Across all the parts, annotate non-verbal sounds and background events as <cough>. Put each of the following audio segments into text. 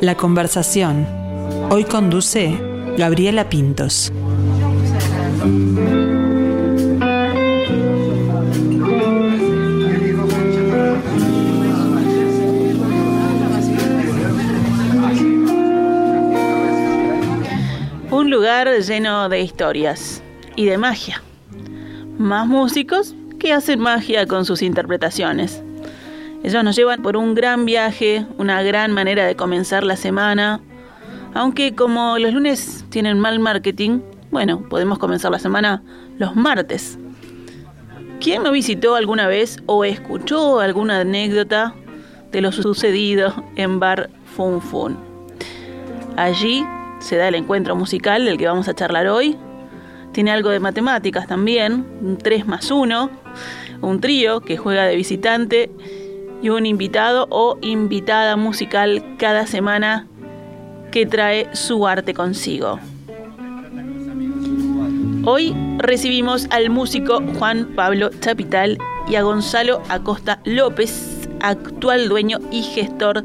La conversación. Hoy conduce Gabriela Pintos. Un lugar lleno de historias y de magia. Más músicos que hacen magia con sus interpretaciones. Ellos nos llevan por un gran viaje, una gran manera de comenzar la semana. Aunque como los lunes tienen mal marketing, bueno, podemos comenzar la semana los martes. ¿Quién no visitó alguna vez o escuchó alguna anécdota de lo sucedido en Bar Fun Fun? Allí se da el encuentro musical del que vamos a charlar hoy. Tiene algo de matemáticas también, un 3 más 1, un trío que juega de visitante y un invitado o invitada musical cada semana que trae su arte consigo. Hoy recibimos al músico Juan Pablo Chapital y a Gonzalo Acosta López, actual dueño y gestor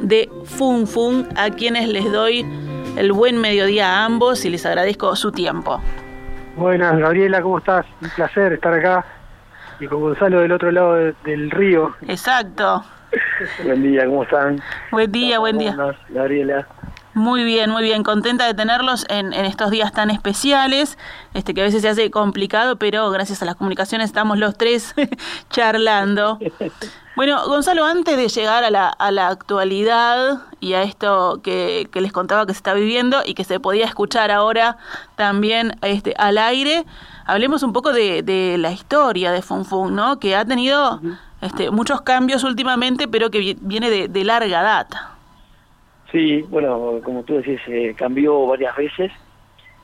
de Fun Fun, a quienes les doy el buen mediodía a ambos y les agradezco su tiempo. Buenas, Gabriela, ¿cómo estás? Un placer estar acá y con Gonzalo del otro lado del río. Exacto. buen día, ¿cómo están? Buen día, buen día. Gabriela. Muy bien, muy bien. Contenta de tenerlos en, en, estos días tan especiales, este que a veces se hace complicado, pero gracias a las comunicaciones estamos los tres <laughs> charlando. Bueno, Gonzalo, antes de llegar a la, a la actualidad y a esto que, que, les contaba que se está viviendo y que se podía escuchar ahora también este, al aire, hablemos un poco de, de la historia de Fun Fun, ¿no? Que ha tenido este, muchos cambios últimamente, pero que viene de, de larga data. Sí, bueno, como tú decís, eh, cambió varias veces.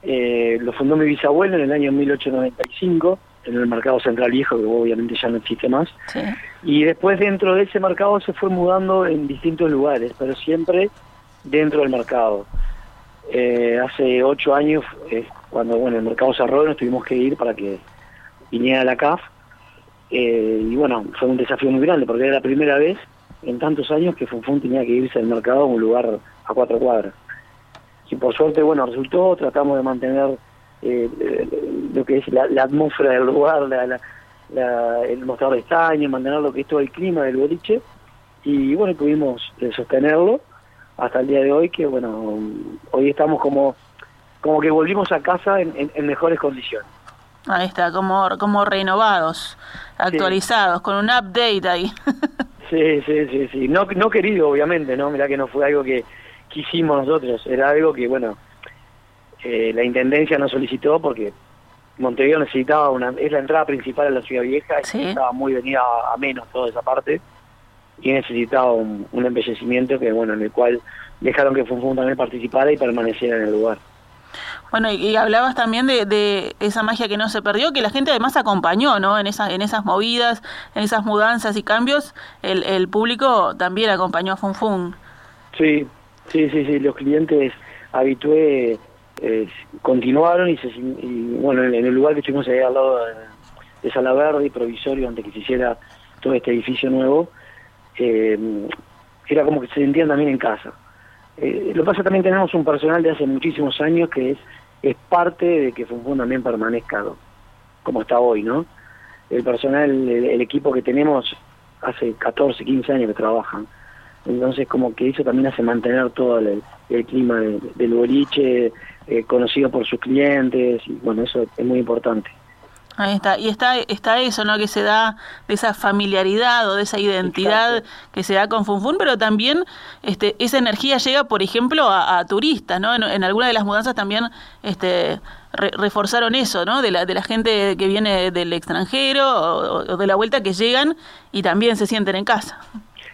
Eh, lo fundó mi bisabuelo en el año 1895 en el mercado central viejo, que obviamente ya no existe más. Sí. Y después dentro de ese mercado se fue mudando en distintos lugares, pero siempre dentro del mercado. Eh, hace ocho años, eh, cuando bueno el mercado cerró, nos tuvimos que ir para que viniera la CAF. Eh, y bueno, fue un desafío muy grande, porque era la primera vez en tantos años que Funfun tenía que irse del mercado a un lugar a cuatro cuadras. Y por suerte, bueno, resultó, tratamos de mantener eh, lo que es la, la atmósfera del lugar, la, la, la, el mostrador de estaño, mantener lo que es todo el clima del boliche y bueno, pudimos eh, sostenerlo hasta el día de hoy que bueno, hoy estamos como como que volvimos a casa en, en, en mejores condiciones. Ahí está, como, como renovados, actualizados, sí. con un update ahí. <laughs> sí, sí, sí, sí. No, no querido, obviamente, ¿no? Mirá que no fue algo que, hicimos nosotros, era algo que, bueno, eh, la intendencia nos solicitó porque Montevideo necesitaba una es la entrada principal a la ciudad vieja y sí. estaba muy venida a, menos toda esa parte y necesitaba un, un, embellecimiento que bueno en el cual dejaron que Funfun también participara y permaneciera en el lugar. Bueno y, y hablabas también de, de, esa magia que no se perdió que la gente además acompañó no en esas en esas movidas en esas mudanzas y cambios el, el público también acompañó a Funfun. Sí sí sí sí los clientes habitué eh, continuaron y, se, y bueno en, el lugar que estuvimos ahí al lado de, de Salaverde y provisorio antes que se hiciera todo este edificio nuevo eh, era como que se sentían también en casa. Eh, lo que pasa también tenemos un personal de hace muchísimos años que es es parte de que Funfun también permanezca como está hoy no el personal el, el equipo que tenemos hace 14 15 años que trabajan entonces como que eso también hace mantener todo el, el clima de, del boliche eh, conocido por sus clientes y bueno eso es muy importante Ahí está, y está, está eso, ¿no? Que se da de esa familiaridad o de esa identidad Exacto. que se da con Funfun, pero también este, esa energía llega, por ejemplo, a, a turistas, ¿no? En, en alguna de las mudanzas también este, re, reforzaron eso, ¿no? De la, de la gente que viene del extranjero o, o, de la vuelta que llegan y también se sienten en casa.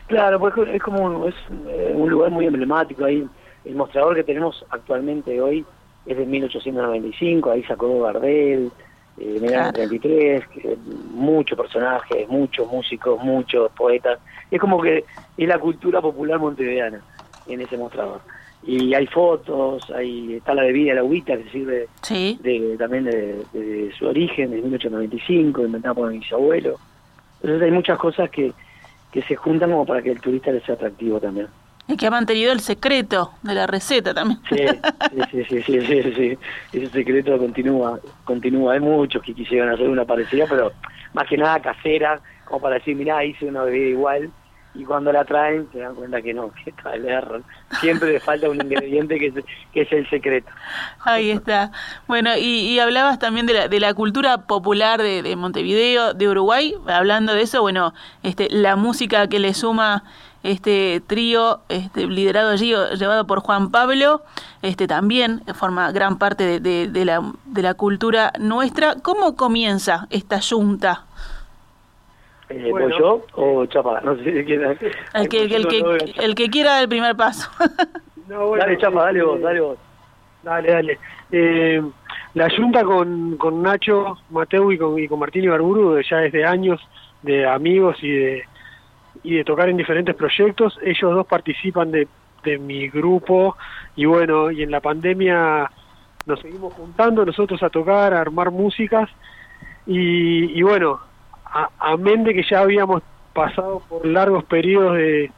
Claro, pues es como un, es eh, un lugar muy emblemático ahí. El mostrador que tenemos actualmente hoy es de 1895, ahí sacó Gardel, eh, en el año 33, que, muchos personajes, muchos músicos, muchos poetas. Es como que es la cultura popular montevideana en ese mostrador. y hay fotos, hay está la bebida, la agüita que sirve Sí. de, también de, de su origen, de 1895, inventada por mi bisabuelo. Entonces hay muchas cosas que, que se juntan como para que el turista le sea atractivo también. Y que ha mantenido el secreto de la receta también. Sí, sí, sí, sí, sí, sí, sí. Ese secreto continúa, continúa. Hay muchos que quisieran hacer una parecida, pero más que nada casera, como para decir, mirá, hice una bebida igual, y cuando la traen se dan cuenta que no, <laughs> que está el. Siempre le falta un ingrediente que es, es el secreto. Ahí está. Bueno, y, hablabas también de la, de la cultura popular de, de Montevideo, de Uruguay. Hablando de eso, bueno, este, la música que le suma este trío este, liderado allí, llevado por Juan Pablo, este, también forma gran parte de, la, de la cultura nuestra. ¿Cómo comienza esta junta? Eh, Bueno. ¿Voy yo o Chapa? No sé quién El que, el, que, el que quiera el primer paso. <laughs> No, bueno, Dale, Chapa, dale vos, dale vos. Dale, dale. Eh, la junta con, con Nacho, Mateu y con, y con Martín Ibarburu ya desde años de amigos y de, y de tocar en diferentes proyectos. Ellos dos participan de, de mi grupo y bueno, y en la pandemia nos seguimos juntando nosotros a tocar, a armar músicas y, y bueno, amén de que ya habíamos pasado por largos periodos de,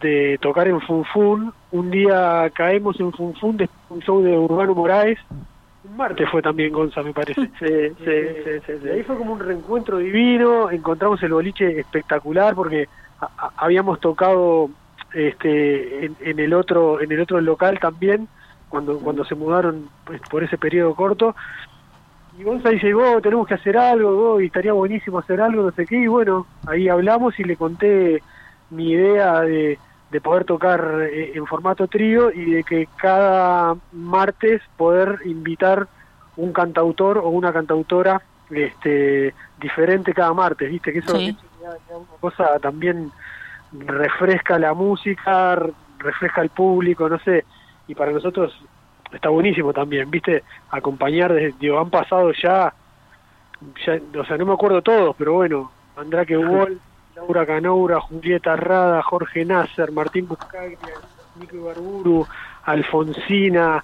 de tocar en Funfun, un día caemos en Funfun de un show de Urbano Moraes, un martes. Fue también Gonza me parece. <laughs> Sí, sí, sí, sí, Y ahí sí. fue como un reencuentro divino, encontramos el boliche espectacular porque a- a- habíamos tocado este en, en el otro en el otro local también cuando cuando se mudaron pues, por ese periodo corto y Gonza dice, vos tenemos que hacer algo, vos, y estaría buenísimo hacer algo, no sé qué, y bueno, ahí hablamos y le conté mi idea de, de poder tocar eh, en formato trío y de que cada martes poder invitar un cantautor o una cantautora este diferente cada martes, viste que eso Sí. ya una cosa también refresca la música, refresca el público, no sé, y para nosotros está buenísimo también, viste, acompañar, desde, digo, han pasado ya, ya, o sea, no me acuerdo todos, pero bueno, Andrake <laughs> Wall, Laura Canoura, Julieta Rada, Jorge Nasser, Martín Buscaglia, Nico Ibarburu, Alfonsina,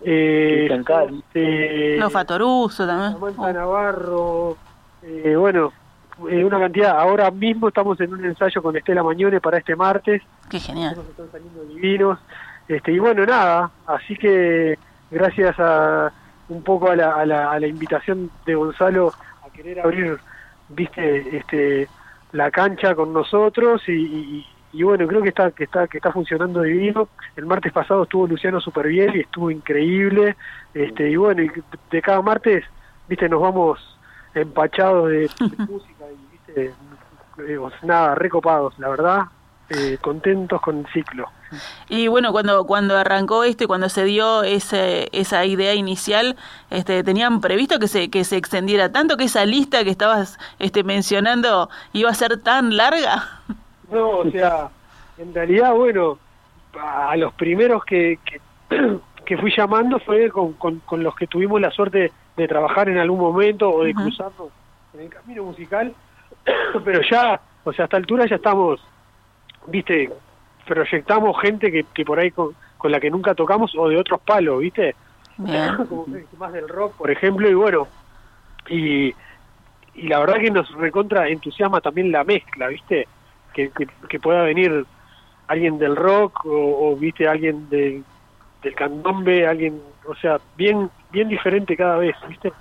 eh, Cali. este, Los Fatoruso también. Samantha Navarro, eh, bueno, eh, una cantidad. Ahora mismo estamos en un ensayo con Estela Mañone para este martes, Qué genial. nos están saliendo divinos. Este, y bueno, nada, así que gracias a un poco a la, a la, a la invitación de Gonzalo a querer abrir, viste, este, la cancha con nosotros y, y- bueno, creo que está, que está, que está funcionando divino. El martes pasado estuvo Luciano super bien y estuvo increíble. Este, y bueno, de cada martes, viste, nos vamos empachados de, de <laughs> música y viste, eh, nada, recopados, la verdad, eh, contentos con el ciclo. Y bueno, cuando cuando arrancó esto y cuando se dio ese, esa idea inicial, este, tenían previsto que se que se extendiera tanto que esa lista que estabas este, mencionando iba a ser tan larga. <laughs> No, o sea, en realidad, bueno, a los primeros que, que, <clears throat> que fui llamando fue con, con, con los que tuvimos la suerte de trabajar en algún momento o de Ujú. cruzarnos en el camino musical, <clears throat> pero ya, o sea, a esta altura ya estamos, viste, proyectamos gente que, que por ahí con, con la que nunca tocamos o de otros palos, viste, <laughs> como más del rock, por ejemplo, y bueno, y, y la verdad que nos recontra entusiasma también la mezcla, ¿viste? Que, que, que pueda venir alguien del rock o, o, viste alguien de, del candombe, alguien, o sea, bien bien diferente cada vez, ¿viste?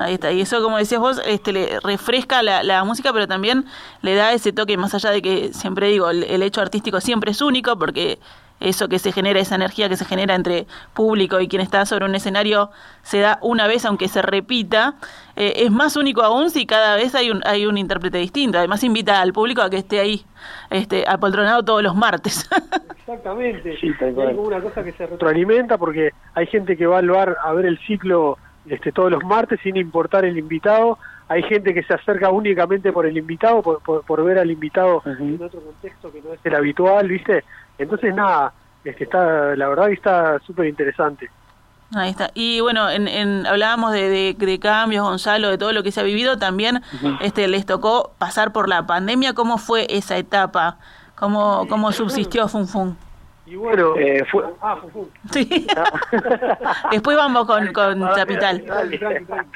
Ahí está. Y eso, como decías vos, este, le refresca la, la música, pero también le da ese toque, más allá de que siempre digo, el, el hecho artístico siempre es único, porque eso que se genera, esa energía que se genera entre público y quien está sobre un escenario, se da una vez, aunque se repita, eh, es más único aún si cada vez hay un, hay un intérprete distinto. Además, invita al público a que esté ahí, este, apoltronado todos los martes. <laughs> Exactamente. Sí, como una cosa que se retroalimenta porque hay gente que va al bar a ver el ciclo este, todos los martes sin importar el invitado. Hay gente que se acerca únicamente por el invitado, por, por, por ver al invitado en otro contexto que no es el habitual, ¿viste? Entonces, nada, este, está, la verdad que está súper interesante. Ahí está. Y bueno, en, en- hablábamos de, de- de cambios, Gonzalo, de todo lo que se ha vivido. También este, les tocó pasar por la pandemia. ¿Cómo fue esa etapa? ¿Cómo, cómo subsistió Fun Fun? Y bueno, Eh, fue, ah. Sí. <laughs> Después vamos con, con Capital. Dale, dale, dale.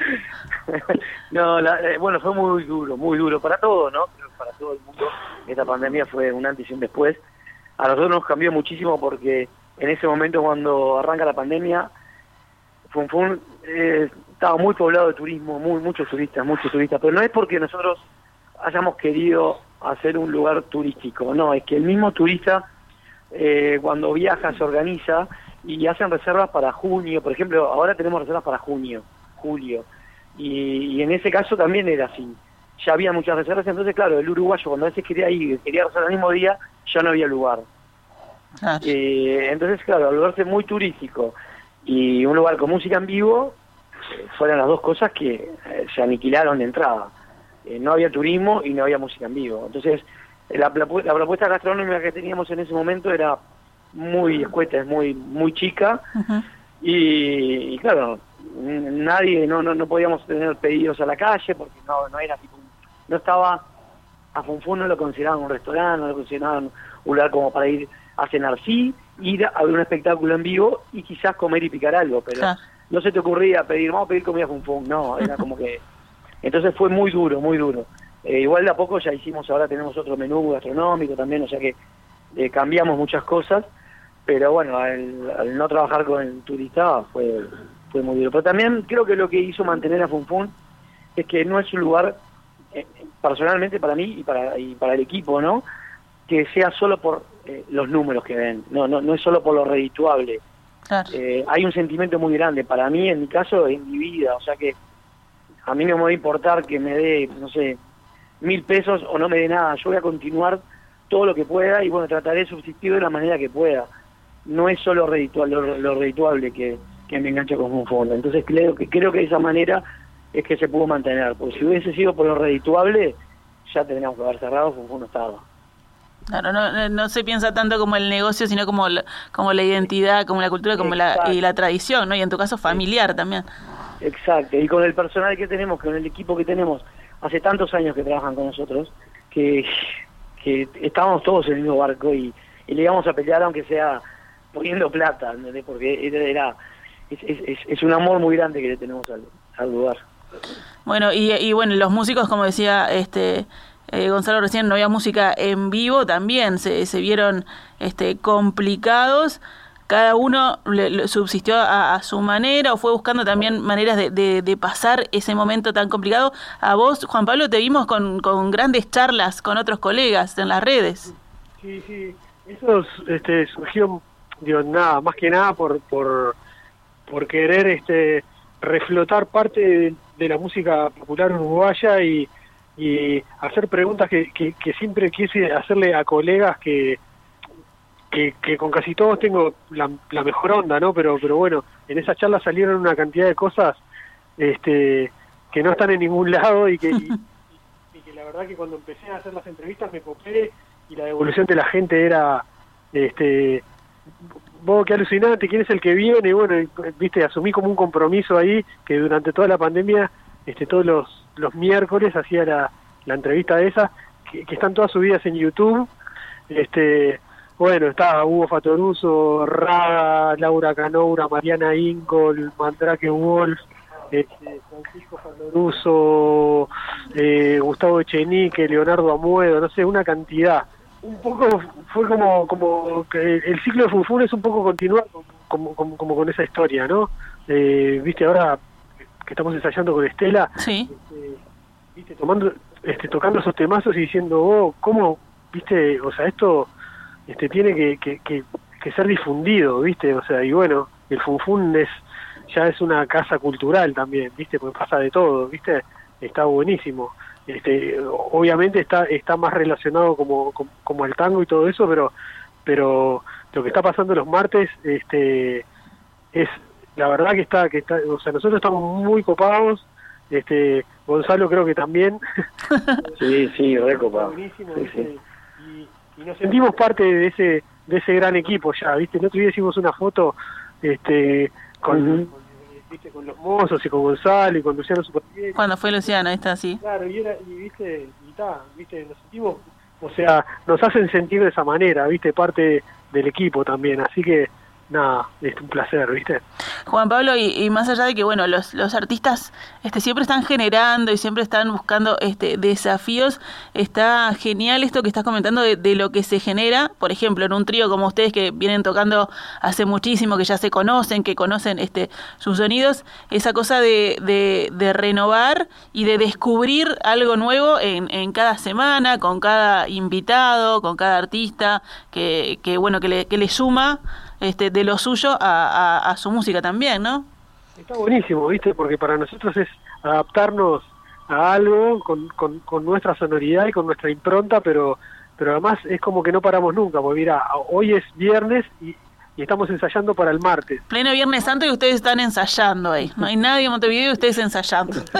<laughs> no, la- eh, bueno, fue muy duro, muy duro para todos, ¿no? Para todo el mundo. Esta pandemia fue un antes y un después. A nosotros nos cambió muchísimo porque en ese momento cuando arranca la pandemia, Funfun eh, estaba muy poblado de turismo, muy muchos turistas, muchos turistas, pero no es porque nosotros hayamos querido hacer un lugar turístico, no, es que el mismo turista eh, cuando viaja se organiza y hacen reservas para junio, por ejemplo, ahora tenemos reservas para junio, julio, y, y en ese caso también era así. Ya había muchas reservas, entonces claro, el uruguayo cuando a veces quería ir, quería reservar el mismo día, ya no había lugar. Eh, entonces, claro, al volverse muy turístico y un lugar con música en vivo, fueron las dos cosas que eh, se aniquilaron de entrada. Eh, no había turismo y no había música en vivo. Entonces, la, la, la propuesta gastronómica que teníamos en ese momento era muy escueta, es muy muy chica y, y claro, nadie, no, no, no podíamos tener pedidos a la calle porque no, no era tipo, un- no estaba, a Funfun no lo consideraban un restaurante, no lo consideraban un lugar como para ir a cenar, sí, ir a ver un espectáculo en vivo y quizás comer y picar algo, pero Claro. no se te ocurría pedir, vamos a pedir comida a Funfun, no, era <laughs> como que, entonces fue muy duro, muy duro. Eh, igual de a poco ya hicimos, ahora tenemos otro menú gastronómico también, o sea que eh, cambiamos muchas cosas, pero bueno, al, al no trabajar con el turista fue, fue muy duro. Pero también creo que lo que hizo mantener a Funfun es que no es un lugar, eh, personalmente para mí y para, y para el equipo, ¿no? Que sea solo por los números que ven, no, no, no es solo por lo redituable. Claro. Eh, hay un sentimiento muy grande, para mí, en mi caso, en mi vida, o sea que a mí no me va a importar que me dé, no sé, mil pesos o no me dé nada, yo voy a continuar todo lo que pueda y bueno, trataré de subsistir de la manera que pueda. No es solo lo, lo redituable que, que me engancha con un fondo. Entonces creo que creo que de esa manera es que se pudo mantener, porque si hubiese sido por lo redituable, ya tendríamos que haber cerrado, Funfun no estaba. Claro, no, no- no se piensa tanto como el negocio, sino como la, como la identidad, como la cultura, como la, y la tradición, ¿no? Y en tu caso familiar también. Exacto, y con el personal que tenemos, con el equipo que tenemos, hace tantos años que trabajan con nosotros, que, que estábamos todos en el mismo barco y, y le íbamos a pelear aunque sea poniendo plata, porque era, era- es un amor muy grande que le tenemos al, al lugar. Bueno, y, y bueno, los músicos, como decía este eh, Gonzalo recién, no había música en vivo, también se, se vieron este complicados. Cada uno le- subsistió a, a su manera o fue buscando también maneras de, de- pasar ese momento tan complicado. A vos, Juan Pablo, te vimos con, con grandes charlas con otros colegas en las redes. Sí, sí. Eso este, surgió, digo, nada, más que nada por, por, por querer este, reflotar parte de, la música popular uruguaya y, y hacer preguntas que, que siempre quise hacerle a colegas que, que, que con casi todos tengo la, la mejor onda, ¿no? Pero, pero bueno, en esa charla salieron una cantidad de cosas este, que no están en ningún lado y que, y, <laughs> y que la verdad que cuando empecé a hacer las entrevistas me copé y la devolución de la gente era este vos qué alucinante quién es el que viene y bueno y, viste asumí como un compromiso ahí que durante toda la pandemia este todos los los miércoles hacía la, la entrevista de esa que, que están todas subidas en YouTube este bueno está Hugo Fatoruso Raga Laura Canoura Mariana Ingol Mandrake Wolf este, Francisco Fatoruso eh, Gustavo Echenique Leonardo Amuedo no sé una cantidad. Un poco fue como como que el ciclo de Funfun es un poco continuar como, como, como con esa historia, ¿no? Eh, viste ahora que estamos ensayando con Estela, Sí, este, viste tomando este tocando esos temazos y diciendo, "Oh, cómo, viste, o sea, esto este tiene que, que, que, que ser difundido, viste, o sea, y bueno, el Funfun es ya es una casa cultural también, viste, porque pasa de todo, viste, está buenísimo. Este obviamente está está más relacionado como, como como al tango y todo eso pero pero lo que está pasando los martes este es la verdad que está que está o sea nosotros estamos muy copados este Gonzalo creo que también. <laughs> Sí, sí, Está recopa. buenísimo, Sí, sí. Y, nos sentimos parte de ese de ese gran equipo ya viste el otro día hicimos una foto este con, ¿viste? con los mozos y con Gonzalo y con Luciano cuando fue Luciano, ahí está así. Claro, y, era, y viste, y ta, viste, nos sentimos o sea, nos hacen sentir de esa manera, ¿viste? Parte del equipo también, así que nada, es un placer, ¿viste? Juan Pablo, y, más allá de que, bueno, los, los artistas este, siempre están generando y siempre están buscando este, desafíos, está genial esto que estás comentando de, lo que se genera, por ejemplo, en un trío como ustedes que vienen tocando hace muchísimo, que ya se conocen, que conocen este, sus sonidos, esa cosa de, de, renovar y de descubrir algo nuevo en, en, cada semana, con cada invitado, con cada artista, que, que bueno, que le, que le suma este, de lo suyo a, su música también, ¿no? Está buenísimo, ¿viste? Porque para nosotros es adaptarnos a algo con, con, nuestra sonoridad y con nuestra impronta, pero pero además es como que no paramos nunca, porque mira, hoy es viernes y, estamos ensayando para el martes. Pleno Viernes Santo y ustedes están ensayando ahí. No hay nadie en Montevideo y ustedes ensayando. <laughs>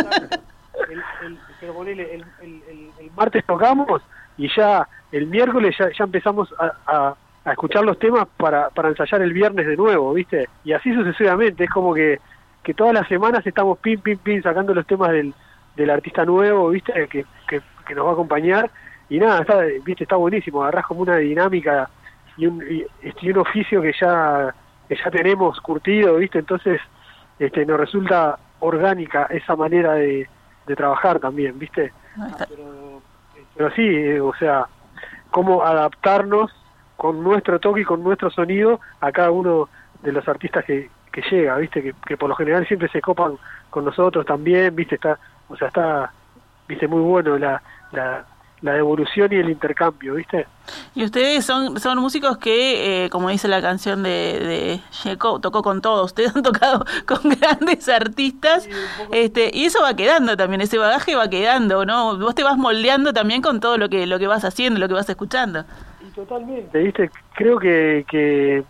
el, pero el, el, martes tocamos y ya el miércoles ya, ya empezamos a, a escuchar los temas para, para ensayar el viernes de nuevo, ¿viste? Y así sucesivamente, es como que, que todas las semanas estamos pim, pim, pim, sacando los temas del, del artista nuevo, ¿viste? Que, que, nos va a acompañar. Y nada, está, ¿viste? Está buenísimo, agarrás como una dinámica y un, y, un oficio que ya, que ya tenemos curtido, ¿viste? Entonces este, nos resulta orgánica esa manera de, de trabajar también, ¿viste? Pero, pero sí, eh, o sea, cómo adaptarnos con nuestro toque y con nuestro sonido a cada uno de los artistas que, que llega, viste, que, que por lo general siempre se copan con nosotros también, viste, está, o sea, está, viste, muy bueno la, la, la devolución y el intercambio, ¿viste? Y ustedes son, son músicos que, eh, como dice la canción de, de tocó con todos, ustedes han tocado <laughs> con grandes artistas, este y eso va quedando también, ese bagaje va quedando, ¿no? Vos te vas moldeando también con todo lo que, lo que vas haciendo, lo que vas escuchando. Totalmente, viste, creo que, que,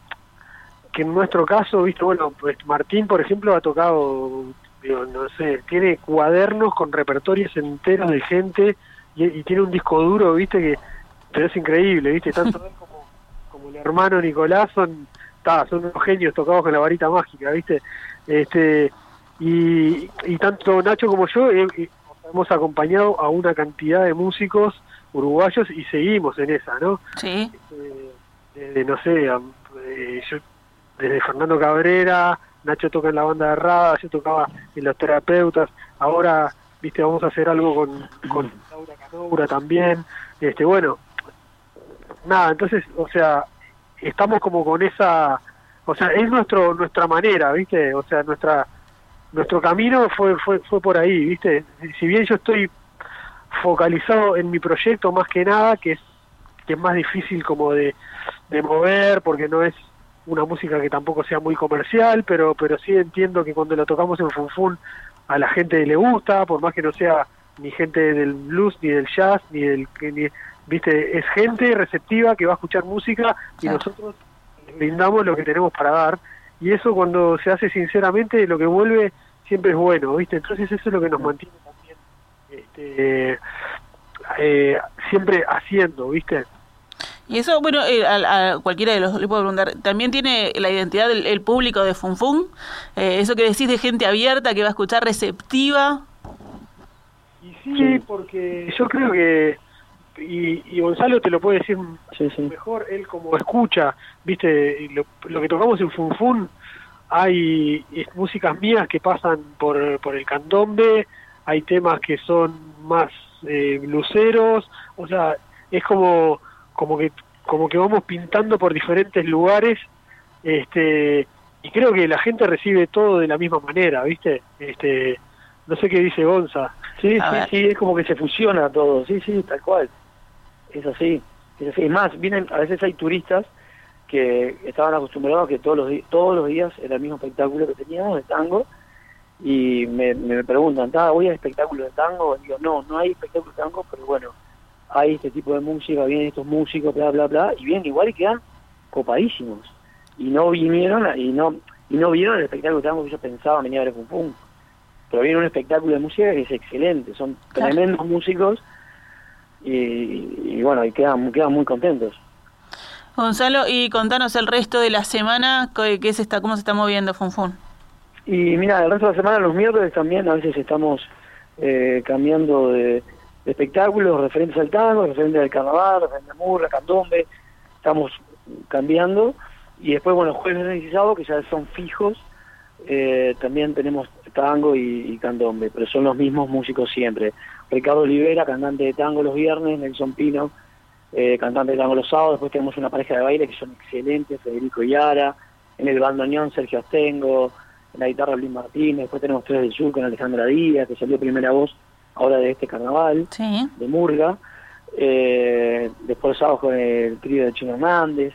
en nuestro caso, viste, bueno, pues Martín, por ejemplo, ha tocado, no sé, tiene cuadernos con repertorios enteros de gente y, tiene un disco duro, viste, que pero es increíble, viste, tanto <laughs> él como, como el hermano Nicolás son, son unos genios tocados con la varita mágica, viste, este, y, y tanto Nacho como yo hemos acompañado a una cantidad de músicos uruguayos y seguimos en esa, ¿no? Sí. Eh, desde, no sé, eh, yo, desde Fernando Cabrera, Nacho toca en la banda de Rada, yo tocaba en los terapeutas, ahora, viste, vamos a hacer algo con, con Laura Canoura también, este, bueno, nada, entonces, o sea, estamos como con esa, o sea, es nuestro nuestra manera, viste, o sea, nuestra nuestro camino fue fue fue por ahí, viste, si bien yo estoy focalizado en mi proyecto más que nada, que es, que es más difícil como de, de mover, porque no es una música que tampoco sea muy comercial, pero, pero sí entiendo que cuando la tocamos en Funfun a la gente le gusta, por más que no sea ni gente del blues, ni del jazz, ni del... Ni, viste, es gente receptiva que va a escuchar música y nosotros brindamos lo que tenemos para dar. Y eso cuando se hace sinceramente, lo que vuelve siempre es bueno, ¿viste? Entonces eso es lo que nos mantiene este, eh, siempre haciendo, ¿viste? Y eso, bueno, eh, a, cualquiera de los le puedo preguntar, ¿también tiene la identidad del público de Funfun? Eh, eso que decís de gente abierta, que va a escuchar receptiva. Y sí, porque yo creo que, y, Gonzalo te lo puede decir mejor, él como escucha, ¿viste? Lo, lo que tocamos en Funfun, hay músicas mías que pasan por, por el candombe, hay temas que son más eh, luceros, o sea, es como, como que como que vamos pintando por diferentes lugares, este, y creo que la gente recibe todo de la misma manera, ¿viste? Este, no sé qué dice Gonza. Sí, sí, sí, es como que se fusiona todo, sí, sí, tal cual. Es así, es así. Es más, vienen, a veces hay turistas que estaban acostumbrados a que todos los, todos los días era el mismo espectáculo que teníamos de tango, y me, me preguntan, ¿voy al espectáculo de tango? Y digo, no, no hay espectáculo de tango, pero bueno, hay este tipo de música, vienen estos músicos, bla, bla, bla, y vienen igual y quedan copadísimos. Y no vinieron, y no y no vieron el espectáculo de tango que yo pensaba venía a ver Pum Pum. Pero viene un espectáculo de música que es excelente, son tremendos músicos y, bueno, y quedan, quedan muy contentos. Gonzalo, y contanos el resto de la semana, ¿qué se está, ¿cómo se está moviendo Funfun? Y mira, el resto de la semana, los miércoles también, a veces estamos eh, cambiando de, espectáculos referentes al tango, referentes al carnaval, referentes a murra, candombe, estamos cambiando. Y después, bueno, jueves, y sábado, que ya son fijos, eh, también tenemos tango y, candombe, pero son los mismos músicos siempre. Ricardo Olivera, cantante de tango los viernes, Nelson Pino, eh, cantante de tango los sábados, después tenemos una pareja de baile que son excelentes, Federico Yara, en el bandoneón Sergio Astengo, en la guitarra Luis Martínez, después tenemos Tres del Sur con Alejandra Díaz, que salió primera voz ahora de este carnaval, de Murga, eh, después sábados con el trío de Chino Hernández,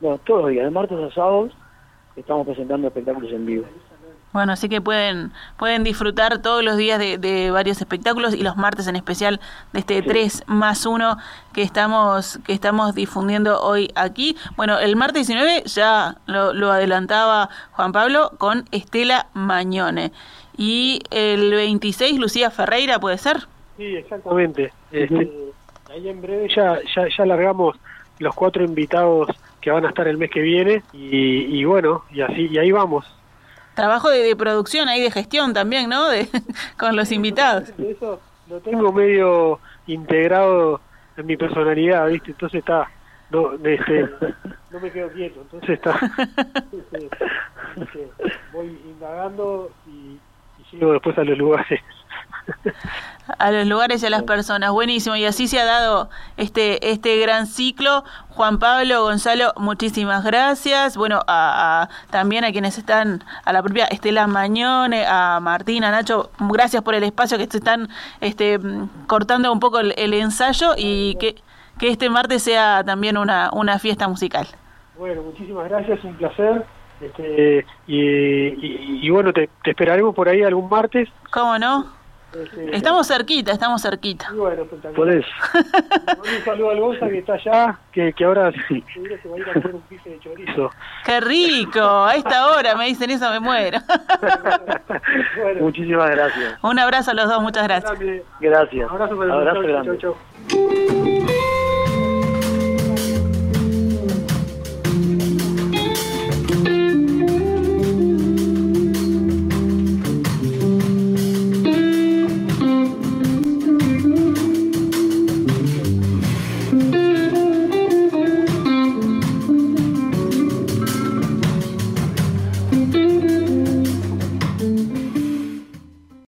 bueno, todos los días, de martes a sábados, estamos presentando espectáculos en vivo. Bueno, así que pueden pueden disfrutar todos los días de, varios espectáculos y los martes en especial de este 3 más 1 que estamos que estamos difundiendo hoy aquí. Bueno, el martes 19 ya lo, adelantaba Juan Pablo con Estela Mañone. Y el 26 Lucía Ferreira, ¿puede ser? Sí, exactamente. Este, ahí en breve ya, ya, ya largamos los cuatro invitados que van a estar el mes que viene y, y bueno, y así y ahí vamos. Trabajo de, producción ahí, de gestión también, ¿no? De, <laughs> con los invitados. Eso lo tengo medio integrado en mi personalidad, ¿viste? Entonces está, no, este, no me quedo quieto, entonces está, este, este, voy indagando y, y llego después a los lugares a los lugares y a las personas. Buenísimo. Y así se ha dado este, este gran ciclo. Juan Pablo, Gonzalo, muchísimas gracias. Bueno, a, también a quienes están, a la propia Estela Mañone, a Martina, Nacho, gracias por el espacio que se están este, cortando un poco el, ensayo y que, que este martes sea también una, una fiesta musical. Bueno, muchísimas gracias, un placer. Este, y, y, bueno, te, te esperaremos por ahí algún martes. ¿Cómo no? Estamos cerquita, estamos cerquita. bueno, Por eso. un saludo al Gonza que está allá, que, que ahora sí. se va a ir a comer un piso de chorizo. ¡Qué rico! A esta hora me dicen eso, me muero. <laughs> Muchísimas gracias. Un abrazo a los dos, muchas gracias. Gracias. Abrazo, para abrazo grande. Chau, chau.